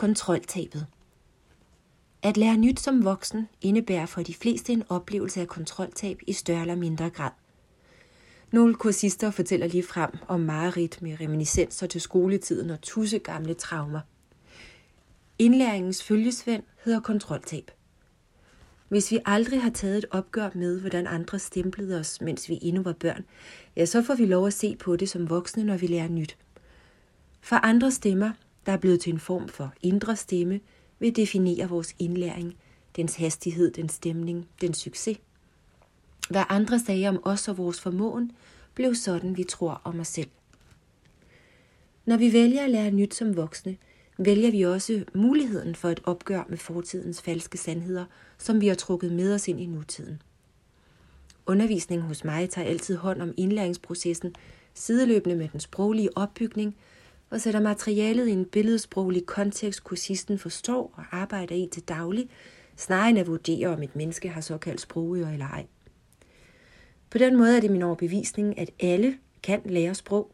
Kontroltabet. At lære nyt som voksen indebærer for de fleste en oplevelse af kontroltab i større eller mindre grad. Nogle kursister fortæller lige frem om mareridt med reminiscenser til skoletiden og tusse gamle traumer. Indlæringens følgesvend hedder kontroltab. Hvis vi aldrig har taget et opgør med, hvordan andre stemplede os, mens vi endnu var børn, ja, så får vi lov at se på det som voksne, når vi lærer nyt. For andre stemmer, der er blevet til en form for indre stemme, vil definere vores indlæring, dens hastighed, dens stemning, dens succes. Hvad andre sagde om os og vores formåen, blev sådan, vi tror om os selv. Når vi vælger at lære nyt som voksne, vælger vi også muligheden for et opgør med fortidens falske sandheder, som vi har trukket med os ind i nutiden. Undervisningen hos mig tager altid hånd om indlæringsprocessen, sideløbende med den sproglige opbygning, og sætter materialet i en billedsproglig kontekst, kursisten forstår og arbejder i til daglig, snarere end at vurdere, om et menneske har såkaldt sprogører eller ej. På den måde er det min overbevisning, at alle kan lære sprog,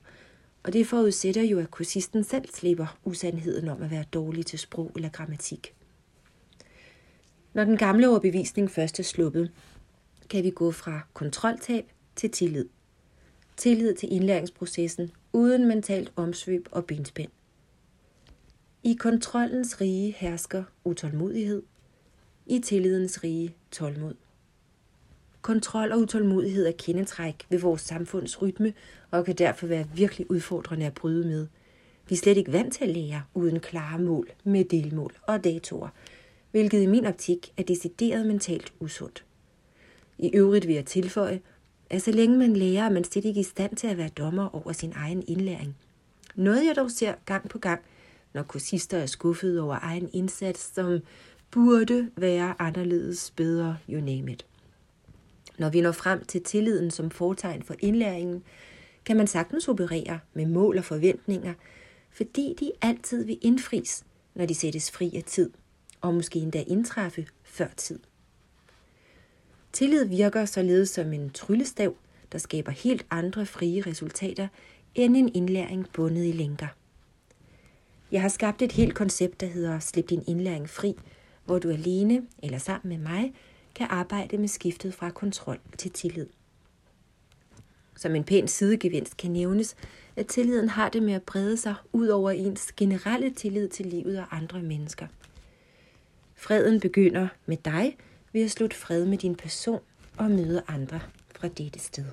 og det forudsætter jo, at kursisten selv slipper usandheden om at være dårlig til sprog eller grammatik. Når den gamle overbevisning først er sluppet, kan vi gå fra kontroltab til tillid. Tillid til indlæringsprocessen uden mentalt omsvøb og benspænd. I kontrollens rige hersker utålmodighed, i tillidens rige tålmod. Kontrol og utålmodighed er kendetræk ved vores samfunds rytme og kan derfor være virkelig udfordrende at bryde med. Vi er slet ikke vant til at lære uden klare mål med delmål og datoer, hvilket i min optik er decideret mentalt usundt. I øvrigt vil jeg tilføje, at så længe man lærer, er man slet ikke i stand til at være dommer over sin egen indlæring. Noget jeg dog ser gang på gang, når kursister er skuffet over egen indsats, som burde være anderledes, bedre, you name it. Når vi når frem til tilliden som fortegn for indlæringen, kan man sagtens operere med mål og forventninger, fordi de altid vil indfries, når de sættes fri af tid, og måske endda indtræffe før tid. Tillid virker således som en tryllestav, der skaber helt andre frie resultater end en indlæring bundet i lænker. Jeg har skabt et helt koncept, der hedder Slip din indlæring fri, hvor du alene eller sammen med mig kan arbejde med skiftet fra kontrol til tillid. Som en pæn sidegevinst kan nævnes, at tilliden har det med at brede sig ud over ens generelle tillid til livet og andre mennesker. Freden begynder med dig ved at slutte fred med din person og møde andre fra dette sted.